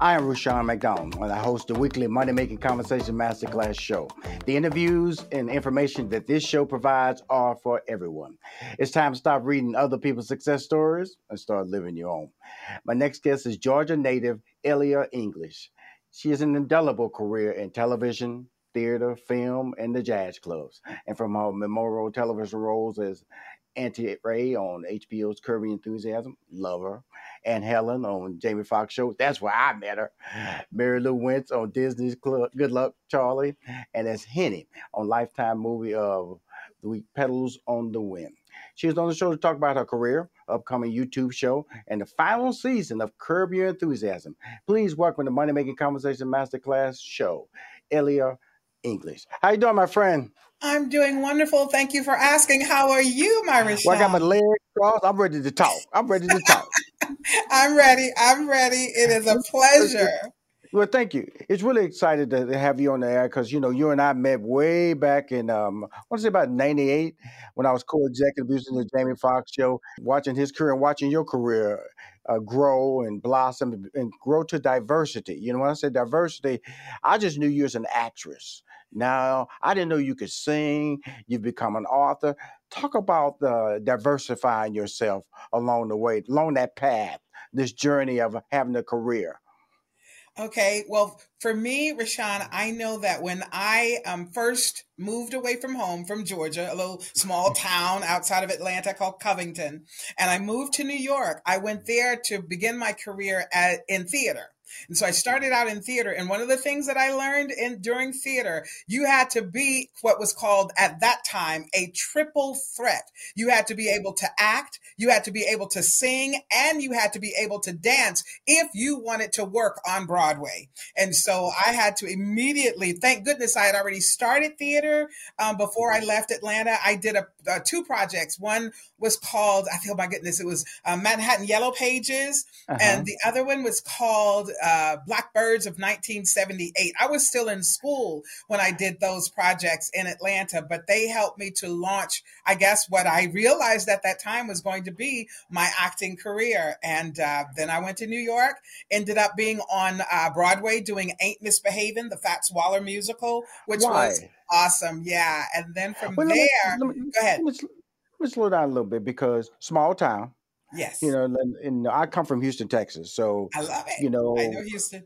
I am Rushion McDonald, and I host the weekly Money Making Conversation Masterclass show. The interviews and information that this show provides are for everyone. It's time to stop reading other people's success stories and start living your own. My next guest is Georgia native Ellia English. She has an indelible career in television, theater, film, and the jazz clubs. And from her memorable television roles as Auntie Rae on HBO's Your Enthusiasm, love her. Aunt Helen on Jamie Foxx show. That's where I met her. Mary Lou Wentz on Disney's Club, Good Luck Charlie, and as Henny on Lifetime movie of The Week Petals on the Wind. She was on the show to talk about her career, upcoming YouTube show, and the final season of Curb Your Enthusiasm. Please welcome the Money Making Conversation Masterclass show, Ellia English. How you doing, my friend? I'm doing wonderful. Thank you for asking. How are you, my Rushion? Well, I got my legs crossed. I'm ready to talk. I'm ready to talk. I'm ready. I'm ready. It is a pleasure. Well, thank you. It's really excited to have you on the air because you know you and I met way back in um, I want to say about '98 when I was co-executive producing the Jamie Foxx show, watching his career and watching your career uh, grow and blossom and grow to diversity. You know, when I said diversity, I just knew you as an actress. Now, I didn't know you could sing. You've become an author. Talk about the diversifying yourself along the way, along that path, this journey of having a career. Okay, well, for me, Rushion, I know that when I um, first moved away from home from Georgia, a little small town outside of Atlanta called Covington, and I moved to New York, I went there to begin my career at, in theater. And so I started out in theater. And one of the things that I learned in during theater, you had to be what was called at that time a triple threat. You had to be able to act, you had to be able to sing, and you had to be able to dance if you wanted to work on Broadway. And so I had to immediately, thank goodness I had already started theater um, before I left Atlanta. I did a, uh, two projects. One was called, I feel my goodness, it was uh, Manhattan Yellow Pages, uh-huh. and the other one was called uh, Blackbirds of 1978. I was still in school when I did those projects in Atlanta, but they helped me to launch, I guess, what I realized at that time was going to be my acting career. And uh, then I went to New York, ended up being on uh, Broadway doing Ain't Misbehaving, the Fats Waller musical, which Why? was awesome. Yeah. And then from well, there, me, go ahead. Let me, let me slow down a little bit because small town. Yes. You know, and, and, I come from Houston, Texas. So I love it. You know, I know Houston.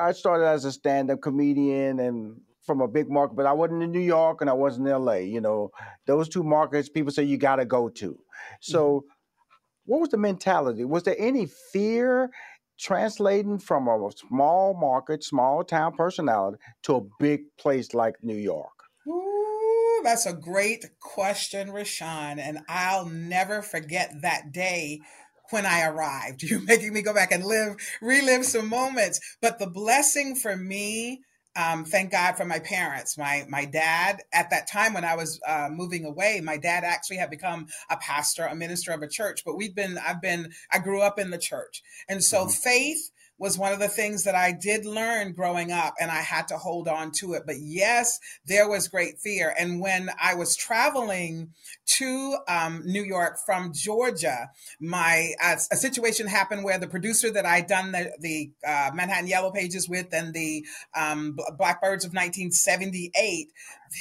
I started as a stand-up comedian and from a big market, but I wasn't in New York and I wasn't in LA. You know, those two markets people say you got to go to. So, mm-hmm. what was the mentality? Was there any fear translating from a small market, small town personality to a big place like New York? That's a great question, Rushion. And I'll never forget that day when I arrived. You're making me go back and live, relive some moments. But the blessing for me, um, thank God for my parents. My my dad at that time when I was uh, moving away, my dad actually had become a pastor, a minister of a church. But we've been, I've been, I grew up in the church, and so mm-hmm. faith was one of the things that I did learn growing up, and I had to hold on to it. But yes, there was great fear. And when I was traveling to um, New York from Georgia, my uh, a situation happened where the producer that I'd done the, the uh, Manhattan Yellow Pages with and the um, Blackbirds of 1978,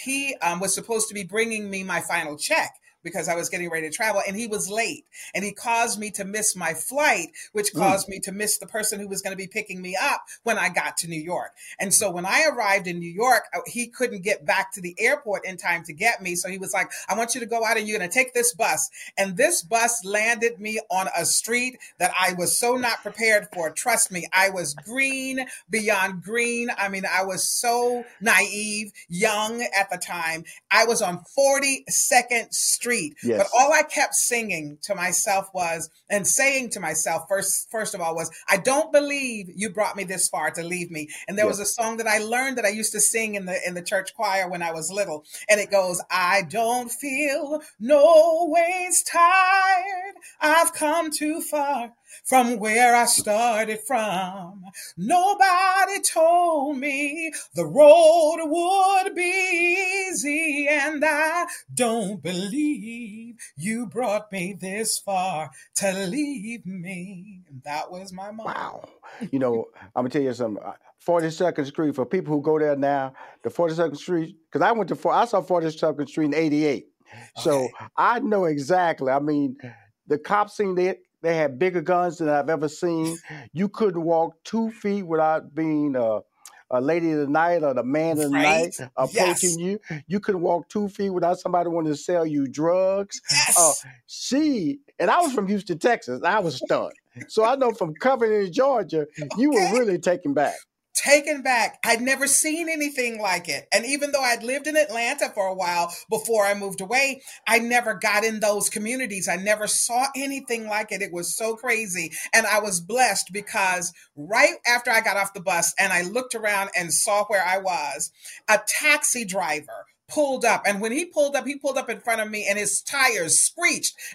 he um, was supposed to be bringing me my final check because I was getting ready to travel and he was late and he caused me to miss my flight, which mm. caused mm. me to miss the person who was going to be picking me up when I got to New York. And so when I arrived in New York, uh, he couldn't get back to the airport in time to get me. So he was like, I want you to go out and you're going to take this bus. And this bus landed me on a street that I was so not prepared for. Trust me, I was green beyond green. I mean, I was so naive, young at the time. I was on 42nd Street street. Yes. But all I kept singing to myself was, and saying to myself first, first of all, was, I don't believe you brought me this far to leave me. And there yes. was a song that I learned that I used to sing in the in the church choir when I was little, and it goes, I don't feel no ways tired. I've come too far from where I started from. Nobody told me the road would be easy, and I don't believe you brought me this far to leave me. That was my mom. Wow. You know, I'm gonna tell you something. 42nd Street for people who go there now. The 42nd Street, because I went to I saw 42nd Street in '88, so I know exactly. I mean, the cop scene they they had bigger guns than I've ever seen. You couldn't walk two feet without being a, a lady of the night or the man of the right? night approaching yes. you. You couldn't walk two feet without somebody wanting to sell you drugs. Uh, yes. Uh, she, and I was from Houston, Texas. I was stunned. So I know from Covington, Georgia, okay. you were really taken back taken back. I'd never seen anything like it. And even though I'd lived in Atlanta for a while before I moved away, I never got in those communities. I never saw anything like it. It was so crazy. And I was blessed because right after I got off the bus and I looked around and saw where I was, a taxi driver pulled up. And when he pulled up, he pulled up in front of me and his tires screeched.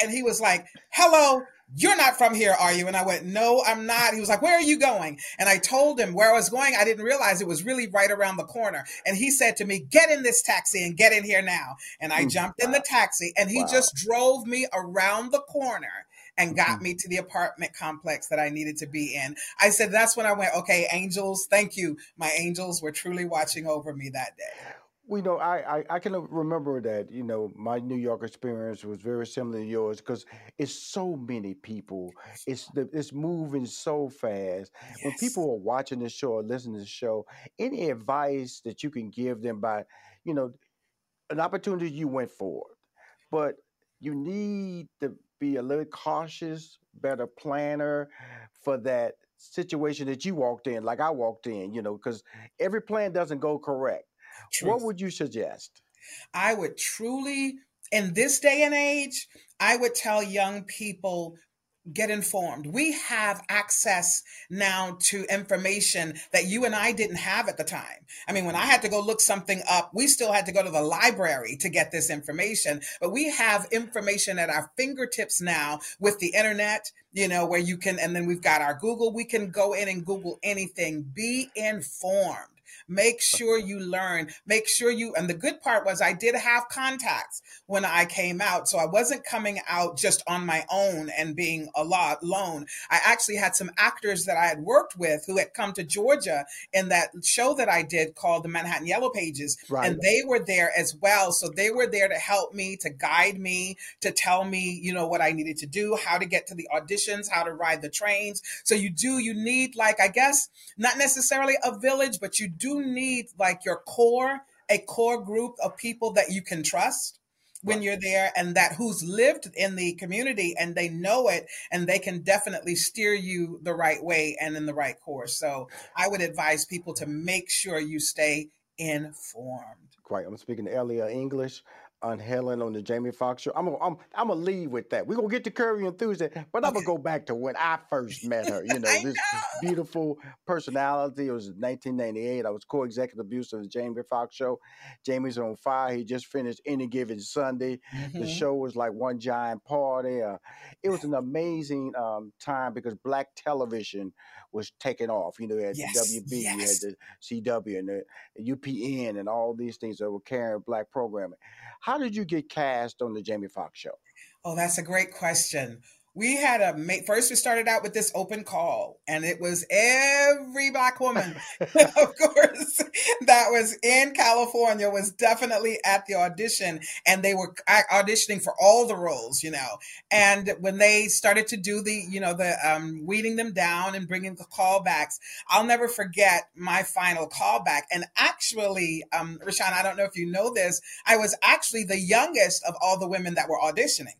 And he was like, hello, you're not from here, are you? And I went, no, I'm not. He was like, where are you going? And I told him where I was going. I didn't realize it was really right around the corner. And he said to me, get in this taxi and get in here now. And I mm, jumped wow. in the taxi and he wow. just drove me around the corner and got mm-hmm. me to the apartment complex that I needed to be in. I said, that's when I went, okay, angels, thank you. My angels were truly watching over me that day. We know I, I, I can remember that you know my New York experience was very similar to yours because it's so many people. It's the, it's moving so fast. Yes. When people are watching the show or listening to the show, any advice that you can give them by, you know, an opportunity you went for, but you need to be a little cautious, better planner for that situation that you walked in, like I walked in, you know, because every plan doesn't go correct. Truth. What would you suggest? I would truly, in this day and age, I would tell young people get informed. We have access now to information that you and I didn't have at the time. I mean, when I mm-hmm. had to go look something up, we still had to go to the library to get this information, but we have information at our fingertips now with the internet, you know, where you can, and then we've got our Google, we can go in and Google anything. Be informed. Make sure you learn. Make sure you, and the good part was I did have contacts when I came out. So I wasn't coming out just on my own and being a lot alone. I actually had some actors that I had worked with who had come to Georgia in that show that I did called the Manhattan Yellow Pages. Right. And they were there as well. So they were there to help me, to guide me, to tell me, you know, what I needed to do, how to get to the auditions, how to ride the trains. So you do, you need like, I guess, not necessarily a village, but you do need like your core, a core group of people that you can trust when you're there and that who's lived in the community and they know it and they can definitely steer you the right way and in the right course. So I would advise people to make sure you stay informed. Quite. I'm speaking earlier English. On Helen on the Jamie Foxx show. I'm gonna I'm, I'm gonna leave with that. We're gonna get to Curvy and Tuesday, but I'm gonna go back to when I first met her. You know, this know. beautiful personality. It was 1998. I was co-executive producer of the Jamie Foxx show. Jamie's on fire. He just finished Any Given Sunday. The Mhm. show was like one giant party. Uh, it was an amazing um, time because black television was taking off. You know, you had Yes, the WB, yes. you had the CW, and the UPN, and all these things that were carrying black programming. How did you get cast on the Jamie Foxx show? Oh, that's a great question. We had a ma- first. We started out with this open call, and it was every black woman, of course, that was in California was definitely at the audition, and they were auditioning for all the roles, you know. And when they started to do the, you know, the um, weeding them down and bringing the callbacks, I'll never forget my final callback. And actually, um, Rushion, I don't know if you know this, I was actually the youngest of all the women that were auditioning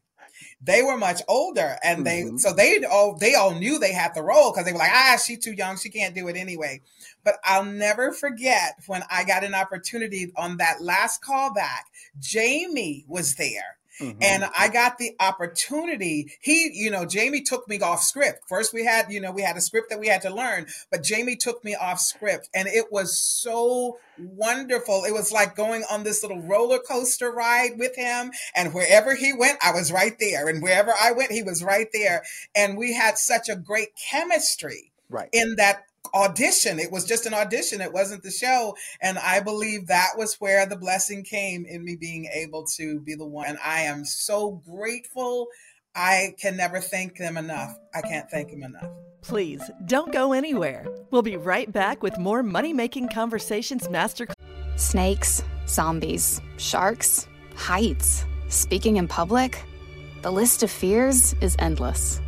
they were much older and they Mhm. so they all they all knew they had the role because they were like ah she's too young she can't do it anyway but i'll never forget when i got an opportunity on that last callback jamie was there Mhm. and I got the opportunity. He, you know, Jamie took me off script. First, we had, you know, we had a script that we had to learn, but Jamie took me off script, and it was so wonderful. It was like going on this little roller coaster ride with him, and wherever he went, I was right there, and wherever I went, he was right there, and we had such a great chemistry right. in that audition. It was just an audition. It wasn't the show. And I believe that was where the blessing came in me being able to be the one. And I am so grateful. I can never thank them enough. I can't thank them enough. Please don't go anywhere. We'll be right back with more Money Making Conversations Master Snakes, zombies, sharks, heights, speaking in public. The list of fears is endless.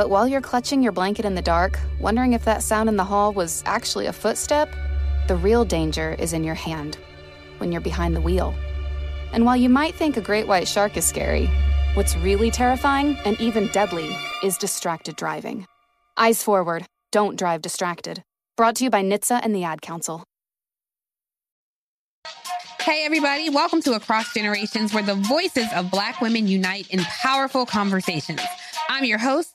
But while you're clutching your blanket in the dark, wondering if that sound in the hall was actually a footstep, the real danger is in your hand when you're behind the wheel. And while you might think a great white shark is scary, what's really terrifying and even deadly is distracted driving. Eyes forward, don't drive distracted. Brought to you by NHTSA and the Ad Council. Hey, everybody, welcome to Across Generations, where the voices of Black women unite in powerful conversations. I'm your host,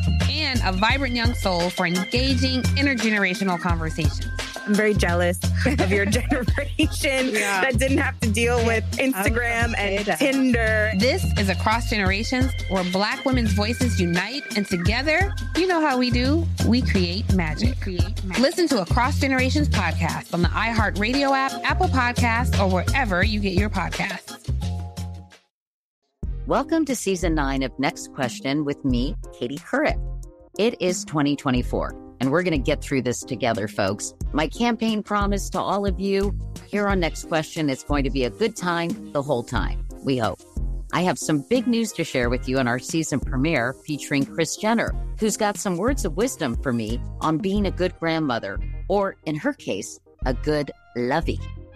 And a vibrant young soul for engaging intergenerational conversations. I'm very jealous of your generation Yeah. that didn't have to deal with Instagram and Tinder. This is Across Generations, where Black women's voices unite, and together, you know how we do, we create magic. Listen to Across Generations podcast on the iHeartRadio app, Apple Podcasts, or wherever you get your podcasts. Welcome to season nine of Next Question with me, Katie Couric. It is 2024, and we're going to get through this together, folks. My campaign promise to all of you here on Next Question is going to be a good time the whole time, we hope. I have some big news to share with you on our season premiere featuring Kris Jenner, who's got some words of wisdom for me on being a good grandmother, or in her case, a good lovey.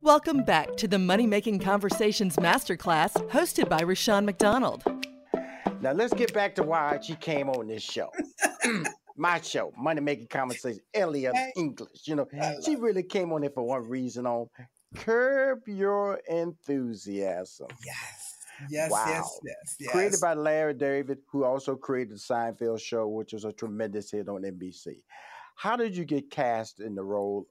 Welcome back to the Money Making Conversations Masterclass hosted by Rushion McDonald. Now let's get back to why she came on this show. My show, Money Making Conversation, Ellia English. You know, she really came on it for one reason on curb your enthusiasm. Yes. Yes, wow. yes, yes, yes. Created by Larry David, who also created the Seinfeld show, which was a tremendous hit on NBC. How did you get cast in the role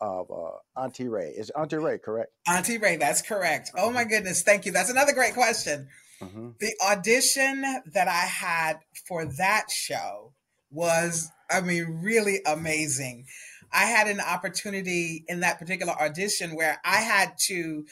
of uh, Auntie Rae? Is Auntie Rae correct? Auntie Rae, that's correct. Oh my goodness, thank you. That's another great question. Mm-hmm. The audition that I had for that show was, I mean, really amazing. I had an opportunity in that particular audition where I had to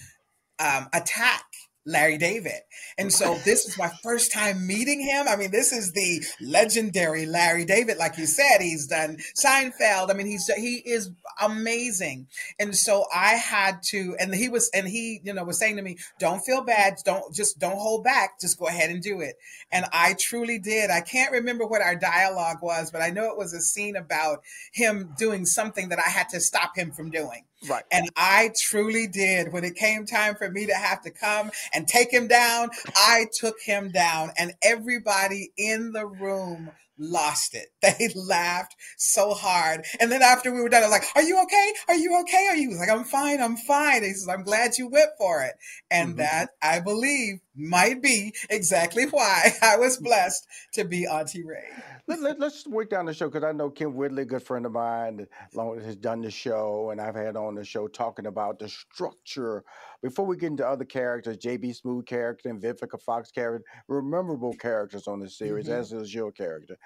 um, attack Larry David. And so this is my first time meeting him. I mean, this is the legendary Larry David. Like you said, he's done Seinfeld. I mean, he's he is amazing. And so I had to, and he was, and he, you know, was saying to me, don't feel bad. Don't just don't hold back. Just go ahead and do it. And I truly did. I can't remember what our dialogue was, but I know it was a scene about him doing something that I had to stop him from doing. Right. And I truly did. When it came time for me to have to come and take him down, I took him down, and everybody in the room lost it. They laughed so hard. And then after we were done, I was like, Are you okay? Are you okay? Are you? He was like, I'm fine. I'm fine. He says, I'm glad you went for it. And mm-hmm. that, I believe, might be exactly why I was blessed to be Auntie Rae. Let, let, us work down the show because I know Kym Whitley, good friend of mine, long has done the show, and I've had on the show talking about the structure. Before we get into other characters, JB Smoove character and Vivica Fox character, memorable characters on the series, mm-hmm. as is your character.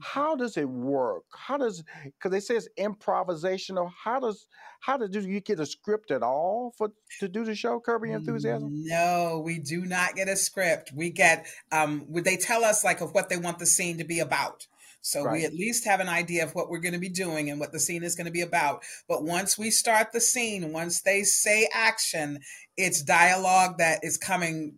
How does it work? How does because they say it's improvisational? How does how does do you get a script at all for to do the show, Your Enthusiasm? No, we do not get a script. We get um would they tell us like of what they want the scene to be about. So right. we at least have an idea of what we're going to be doing and what the scene is going to be about. But once we start the scene, once they say action, it's dialogue that is coming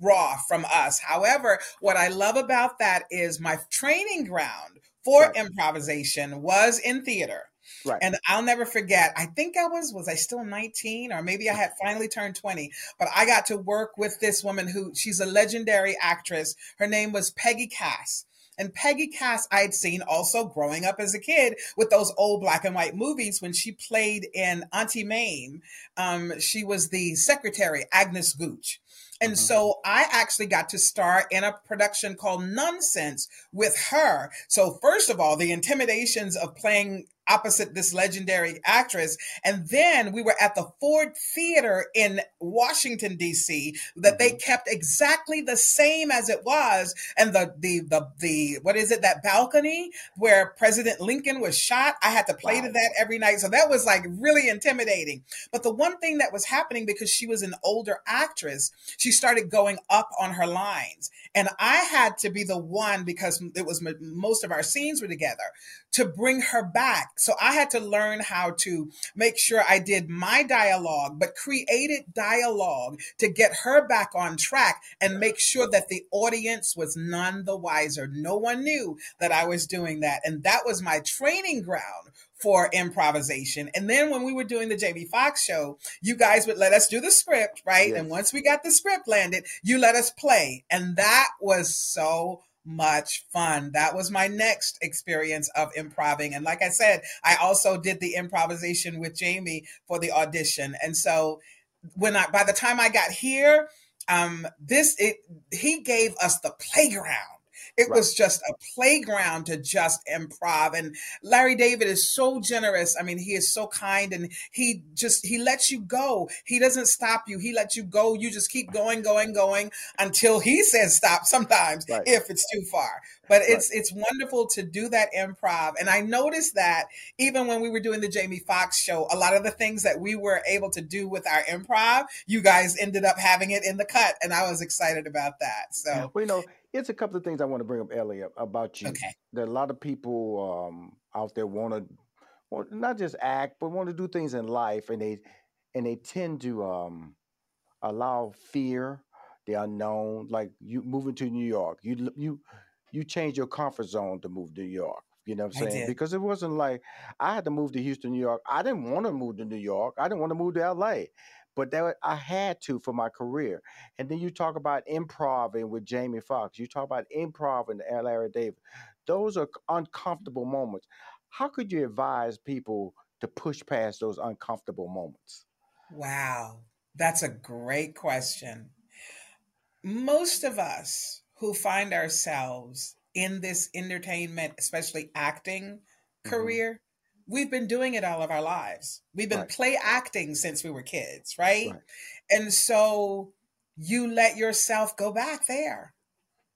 raw from us. However, what I love about that is my training ground for right. improvisation was in theater. Right. And I'll never forget, I think I was, was I still 19 or maybe I had finally turned 20, but I got to work with this woman who she's a legendary actress. Her name was Peggy Cass. And Peggy Cass, I had seen also growing up as a kid with those old black and white movies when she played in Auntie Mame. Um, she was the secretary, Agnes Gooch. And mm-hmm. so I actually got to star in a production called Nunsense with her. So, first of all, the intimidations of playing opposite this legendary actress. And then we were at the Ford Theater in Washington, D.C., that mm-hmm. they kept exactly the same as it was. And the, the, the, the, what is it, that balcony where President Lincoln was shot, I had to play wow. to that every night. So that was like really intimidating. But the one thing that was happening because she was an older actress, she started going up on her lines. And I had to be the one because it was most of our scenes were together to bring her back. So I had to learn how to make sure I did my dialogue, but created dialogue to get her back on track and make sure that the audience was none the wiser. No one knew that I was doing that. And that was my training ground for improvisation. And then when we were doing the Jamie Foxx show, you guys would let us do the script, right? Yes. And once we got the script landed, you let us play. And that was so much fun. That was my next experience of improving. And like I said, I also did the improvisation with Jamie for the audition. And so when I by the time I got here, um this it he gave us the playground it right. was just a playground to just improv. And Larry David is so generous. I mean, he is so kind and he just, he lets you go. He doesn't stop you. He lets you go. You just keep going, going, going until he says stop sometimes right. if it's too far. But it's right. it's wonderful to do that improv. And I noticed that even when we were doing the Jamie Foxx show, a lot of the things that we were able to do with our improv, you guys ended up having it in the cut. And I was excited about that. So well, you know, Here's a couple of things I want to bring up, Ellia, about you. Okay. There are a lot of people um, out there want to, not just act, but want to do things in life, and they and they tend to um, allow fear, the unknown. Like you moving to New York, you you you change your comfort zone to move to New York. You know what I'm saying? Because it wasn't like I had to move to Houston, New York. I didn't want to move to New York. I didn't want to move to LA but that I had to for my career. And then you talk about improv with Jamie Foxx. You talk about improv and Larry David. Those are uncomfortable moments. How could you advise people to push past those uncomfortable moments? Wow, that's a great question. most of us who find ourselves in this entertainment, especially acting Mm-hmm. career, we've been doing it all of our lives. We've been Right. play acting since we were kids, right? Right. And so you let yourself go back there.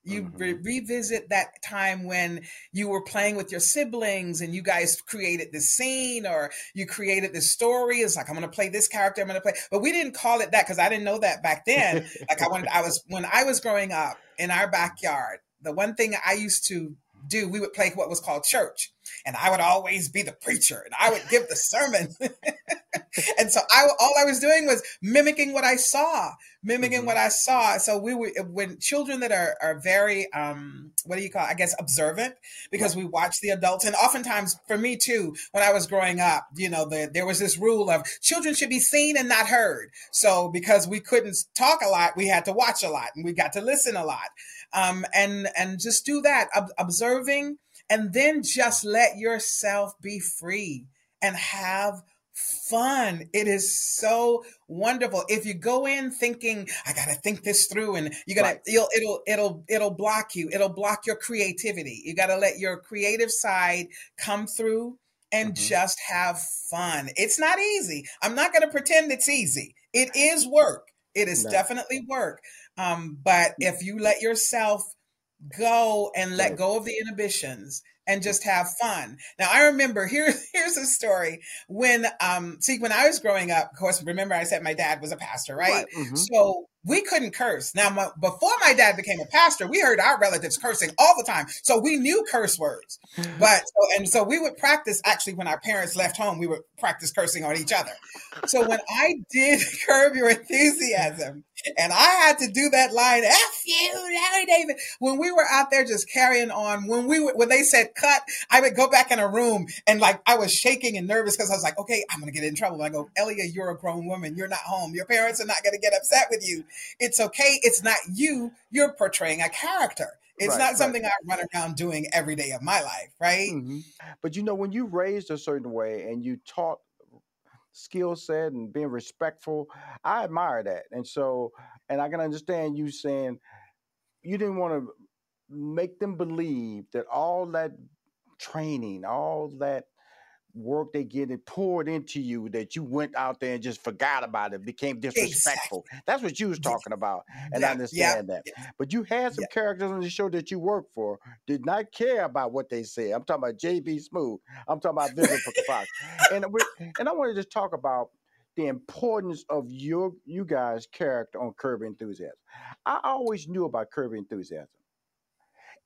You Mm-hmm. re- revisit that time when you were playing with your siblings and you guys created this scene or you created this story. It's like, I'm going to play this character. I'm going to play, but we didn't call it that because I didn't know that back then. like I wanted, I was, when I was growing up in our backyard, the one thing I used to do, we would play what was called church. And I would always be the preacher and I would give the sermon. and so I all I was doing was mimicking what I saw, mimicking what I saw. So we were when children that are are very um what do you call it? I guess observant because we watch the adults and oftentimes for me too when I was growing up, you know, the, there was this rule of children should be seen and not heard. So because we couldn't talk a lot, we had to watch a lot and we got to listen a lot. Um and and just do that ob- observing and then just let yourself be free and have fun. It is so wonderful. If you go in thinking, I gotta think this through and you're gonna Right. you'll it'll it'll it'll block you. It'll block your creativity. You gotta let your creative side come through and just have fun. It's not easy. I'm not gonna pretend it's easy. It is work. It is No. definitely work. Um, but if you let yourself go and let go of the inhibitions and just have fun. Now I remember here here's a story when um see when I was growing up, of course, remember I said my dad was a pastor, right? Right, mhm. So we couldn't curse. Now my, before my dad became a pastor, we heard our relatives cursing all the time. So we knew curse words. But and so we would practice actually when our parents left home, we would practice cursing on each other. So when I did curb your enthusiasm and I had to do that line, F you, Larry David, when we were out there just carrying on, when we when they said cut, I would go back in a room and like I was shaking and nervous because I was like, okay, I'm gonna get in trouble. I go, Ellia, you're a grown woman. You're not home. Your parents are not gonna get upset with you. It's okay. It's not you. You're portraying a character. It's Right, not right. something I run around doing every day of my life, right? Mhm. But you know, when you raised a certain way and you taught skill set and being respectful, I admire that. And so, and I can understand you saying you didn't want to make them believe that all that training, all that work they get it poured into you that you went out there and just forgot about it became disrespectful. That's what you was talking about and i understand yeah, that. but you had some characters on the show that you worked for did not care about what they said. I'm talking about jb smoove i'm talking about Vivica fox. And and i want to just talk about the importance of your you guys character on curb enthusiasm. I always knew about curb enthusiasm.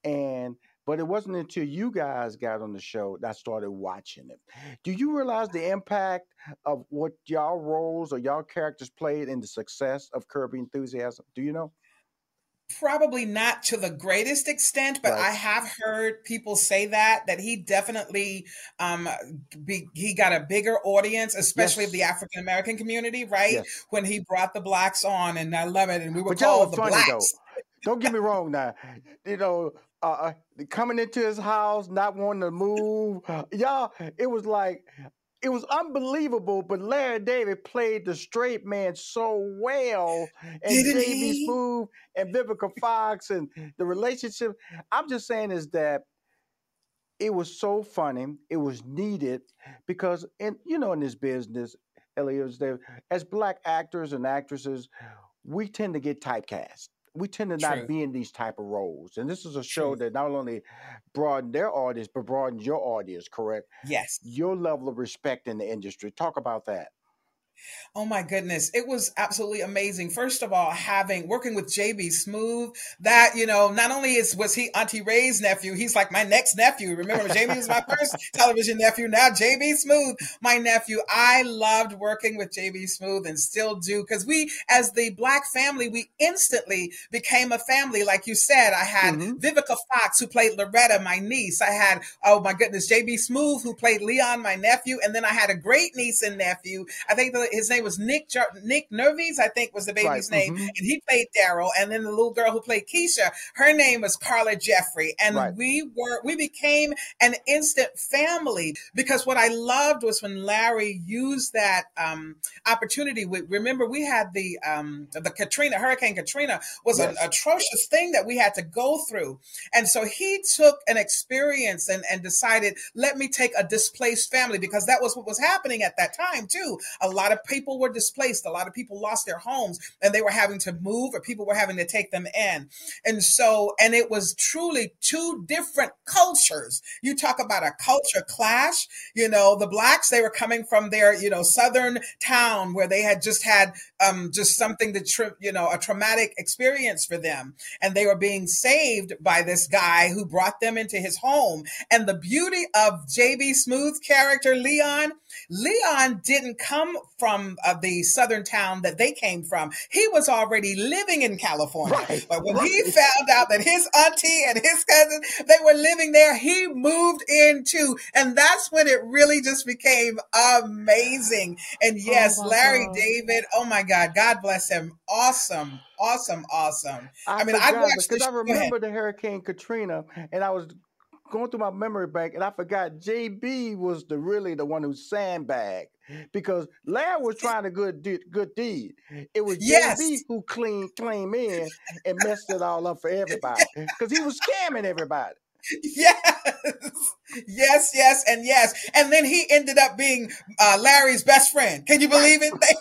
And but it wasn't until you guys got on the show that I started watching it. Do you realize the impact of what y'all roles or y'all characters played in the success of Your Enthusiasm? Do you know? Probably not to the greatest extent, but Right. I have heard people say that that he definitely um be, he got a bigger audience, especially of the African American community, right? Yes. When he brought the blacks on, and I love it, and we were But called the funny blacks. though. Don't get me wrong now. You know, uh, coming into his house, not wanting to move. Y'all, it was like it was unbelievable, but Larry David played the straight man so well, and he? Smoove and Vivica Fox and the relationship. I'm just saying is that it was so funny, it was needed because, in you know, in this business, Ellia, David, as black actors and actresses, we tend to get typecast. We tend to not be in these type of roles, and this is a show that not only broadened their audience but broadened your audience. Correct? Yes. Your level of respect in the industry. Talk about that. Oh my goodness. It was absolutely amazing. First of all, having working with JB Smoove, that, you know, not only is was he Auntie Rae's nephew, he's like my next nephew. Remember, JB was my first television nephew. Now JB Smoove, my nephew. I loved working with JB Smoove and still do because we, as the black family, we instantly became a family. Like you said, I had mm-hmm. Vivica Fox who played Loretta, my niece. I had, oh my goodness, JB Smoove who played Leon, my nephew. And then I had a great niece and nephew. I think that his name was Nick Nick Nervies, I think was the baby's right. name, mm-hmm. and he played Daryl. And then the little girl who played Keisha, her name was Carla Jeffrey, and right. we were we became an instant family because what I loved was when Larry used that um, opportunity. We, remember, we had the um, the Katrina Hurricane Katrina was yes. an atrocious thing that we had to go through, and so he took an experience and and decided let me take a displaced family because that was what was happening at that time too. A lot of people were displaced. A lot of people lost their homes and they were having to move or people were having to take them in. And so, and it was truly two different cultures. You talk about a culture clash, you know, the blacks, they were coming from their, you know, southern town where they had just had um, just something that, tra- you know, a traumatic experience for them. And they were being saved by this guy who brought them into his home. And the beauty of JB Smoove's character, Leon, Leon didn't come from uh, the southern town that they came from. He was already living in California. Right, but when right. he found out that his auntie and his cousin, they were living there, he moved into, and that's when it really just became amazing. And oh yes, oh Larry God. David, oh my God, God bless him. Awesome, awesome, awesome. I, I mean, I watched because I remember the Hurricane Katrina, and I was going through my memory bank, and I forgot JB was the really the one who sandbagged because Larry was trying a good good deed. It was yes. JB who clean came in and messed it all up for everybody because he was scamming everybody. Yes, yes, yes, and yes, and then he ended up being uh, Larry's best friend. Can you believe it?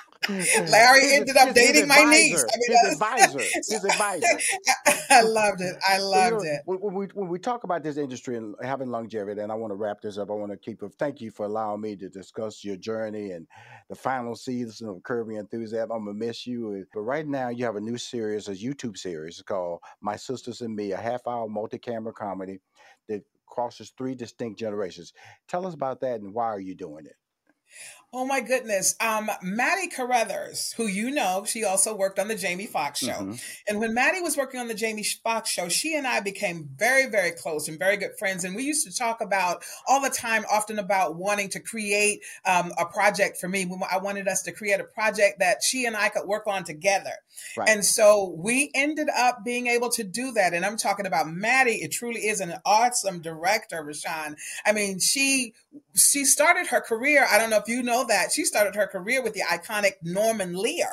Larry ended up dating my niece. I mean, his advisor. His advisor. I loved it. I loved you know, it. When we, when we talk about this industry and having longevity, and I want to wrap this up, I want to keep it. Thank you for allowing me to discuss your journey and the final season of Your Enthusiasm. I'm going to miss you. But right now, you have a new series, a YouTube series called My Sisters and Me, a half hour multi camera comedy that crosses three distinct generations. Tell us about that and why are you doing it? Oh my goodness. Um, Maddie Carruthers, who you know, she also worked on the Jamie Foxx show. Mm-hmm. And when Maddie was working on the Jamie Foxx show, she and I became very, very close and very good friends. And we used to talk about all the time, often about wanting to create um, a project for me. I wanted us to create a project that she and I could work on together. Right. And so we ended up being able to do that. And I'm talking about Maddie. It truly is an awesome director, Rushion. I mean, she she started her career. I don't know if you know that she started her career with the iconic Norman Lear.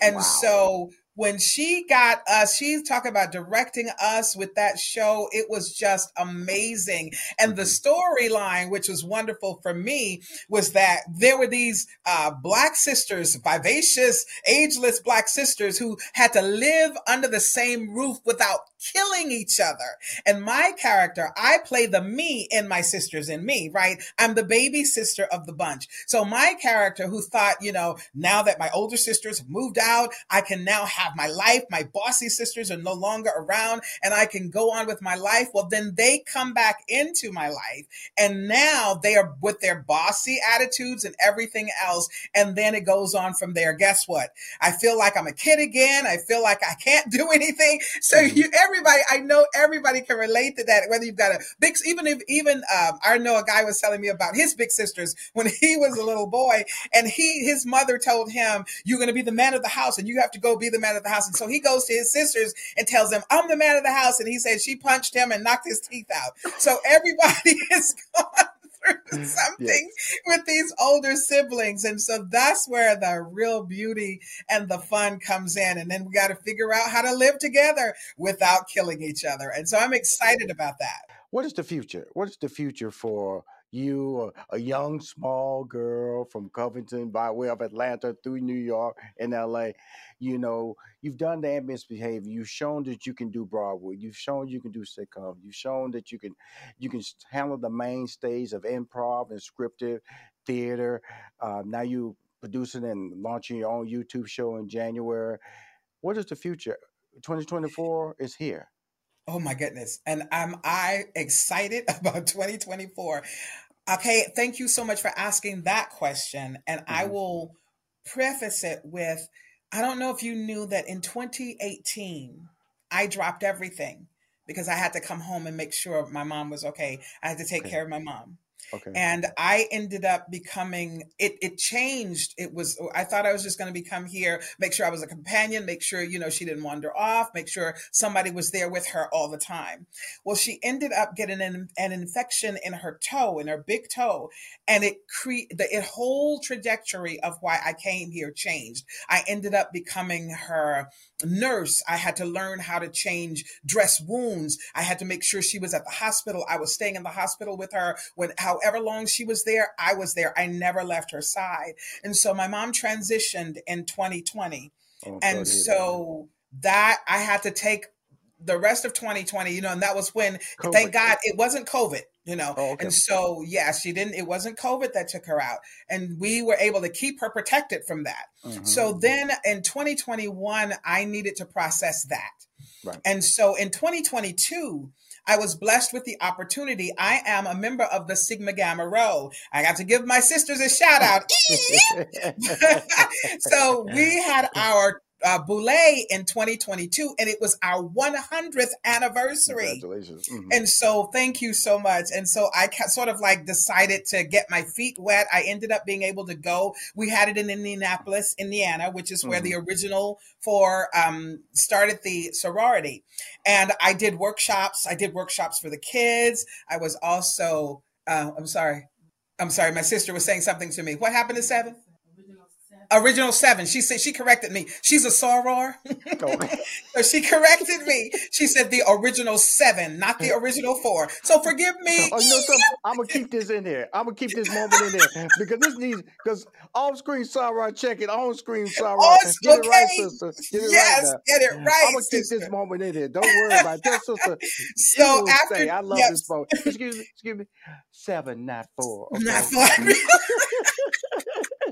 And wow. so when she got us, she's talking about directing us with that show. It was just amazing. And the mm-hmm. storyline, which was wonderful for me, was that there were these uh, black sisters, vivacious, ageless black sisters who had to live under the same roof without killing each other. And my character, I play the me in my sisters and me, right? I'm the baby sister of the bunch. So my character who thought, you know, now that my older sisters moved out, I can now have my life. My bossy sisters are no longer around and I can go on with my life. Well, then they come back into my life and now they are with their bossy attitudes and everything else. And then it goes on from there. Guess what? I feel like I'm a kid again. I feel like I can't do anything. So mm-hmm. you, every everybody, I know everybody can relate to that. Whether you've got a big, even if, even, um, I know a guy was telling me about his big sisters when he was a little boy and he, his mother told him, you're going to be the man of the house and you have to go be the man of the house. And so he goes to his sisters and tells them, I'm the man of the house. And he said she punched him and knocked his teeth out. So everybody is gone through mm-hmm. something yes. with these older siblings. And so that's where the real beauty and the fun comes in. And then we got to figure out how to live together without killing each other. And so I'm excited about that. What is the future? What is the future for you, a young small girl from Covington by way of Atlanta through New York and LA, you know, you've done the ambient behavior. You've shown that you can do Broadway. You've shown you can do sitcom. You've shown that you can you can handle the mainstays of improv and scripted theater. Uh, now you producing and launching your own YouTube show in January. What is the future? 2024 is here. Oh my goodness. And I'm I excited about 2024. Okay, thank you so much for asking that question. And mm-hmm. I will preface it with I don't know if you knew that in 2018, I dropped everything because I had to come home and make sure my mom was okay. I had to take okay. care of my mom. Okay. And I ended up becoming it it changed. It was oh, I thought I was just going to become here, make sure I was a companion, make sure, you know, she didn't wander off, make sure somebody was there with her all the time. Well, she ended up getting an, an infection in her toe, in her big toe, and it cre- the it whole trajectory of why I came here changed. I ended up becoming her nurse. I had to learn how to change dress wounds. I had to make sure she was at the hospital. I was staying in the hospital with her when however long she was there, I was there. I never left her side. And so my mom transitioned in 2020. Oh, and so that I had to take the rest of 2020, you know, and that was when COVID. thank God it wasn't COVID, you know. Oh, okay. And so yeah, she didn't it wasn't COVID that took her out. And we were able to keep her protected from that. Mhm. So then in 2021, I needed to process that. Right. And so in 2022, I was blessed with the opportunity. I am a member of the Sigma Gamma Rho. I got to give my sisters a shout out. so we had our uh, Boulé in 2022, and it was our 100th anniversary. Congratulations. Mhm. And so, thank you so much. And so, I ca- sort of like decided to get my feet wet. I ended up being able to go. We had it in Indianapolis, Indiana, which is where the original for um, started the sorority. And I did workshops. I did workshops for the kids. I was also, uh, I'm sorry. I'm sorry. My sister was saying something to me. What happened to seven? Original seven. She said she corrected me. She's a soror. so she corrected me. She said the original seven, not the original four. So forgive me. Oh, you know something? I'm gonna keep this in there. I'm gonna keep this moment in there because this needs because off screen Sarah check it, on screen Sarah. Oh, get it right, okay. sister. Get it Yes, right. now. get it right, I'm gonna keep this moment in there. Don't worry about it. Tell sister. So after- say, I love this phone. Excuse me. Excuse me. Seven, not four. Okay? Not four. Mm.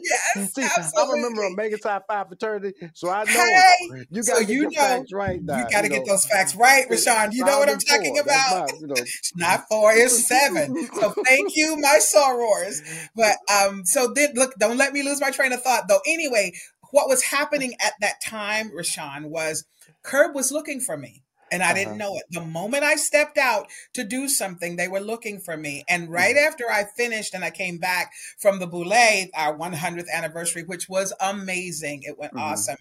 yes, See, I'm a member of Omega Psi Phi fraternity, so I know Hey, you so got to you get know- facts right now. you got to know. get those facts right, Rushion. You know what I'm Five talking four, about. mine, you know. It's not four, it's seven. So thank you, my sorors. But um, so then look, don't let me lose my train of thought though. Anyway, what was happening at that time, Rushion, was Curb was looking for me. And I didn't Uh-huh. know it. The moment I stepped out to do something, they were looking for me. And right Mm-hmm. after I finished and I came back from the Boulé, our 100th anniversary, which was amazing, it went Mhm. awesome.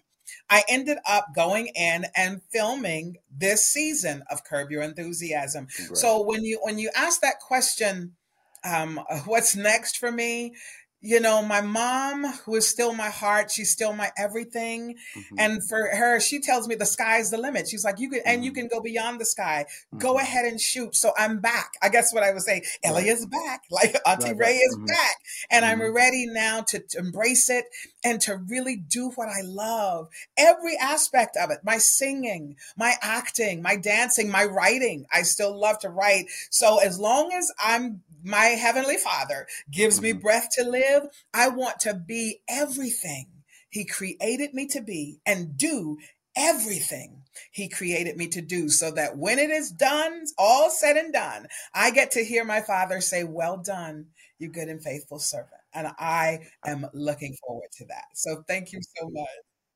I ended up going in and filming this season of Curb Your Enthusiasm. So when you when you ask that question, um, what's next for me? You know, my mom, who is still my heart, she's still my everything. Mm-hmm. And for her, she tells me the sky's the limit. She's like, you can, and Mm-hmm. you can go beyond the sky. Go ahead and shoot. So I'm back. I guess what I would say, Ellia is back. Like Auntie Right, Rae right. is Mhm. back. And I'm ready now to, to embrace it and to really do what I love. Every aspect of it my singing, my acting, my dancing, my writing. I still love to write. So as long as I'm my heavenly father gives me mm-hmm. breath to live, I want to be everything he created me to be and do everything he created me to do so that when it is done, all said and done, I get to hear my father say, Well done, you good and faithful servant. And I am looking forward to that. So thank you so much.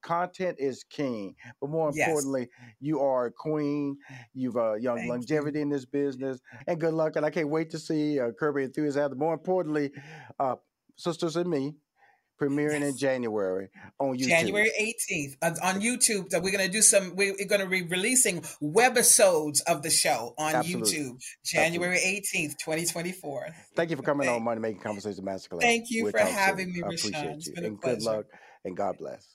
Content is king, but more Yes. importantly, you are a queen. You've uh, young Thank longevity in this business, and good luck. And I can't wait to see uh, Curb Your Enthusiasm. More importantly, uh, Sisters and Me premiering in January on YouTube. January 18th on, YouTube. So we're going to do some, we're going to be releasing webisodes of the show on Absolutely. YouTube, January 18th, 2024. Thank you for coming on Money Making Conversation Masterclass. Thank you We'll for talk soon. having me, I Rushion. It's you. been a and good luck, and God bless.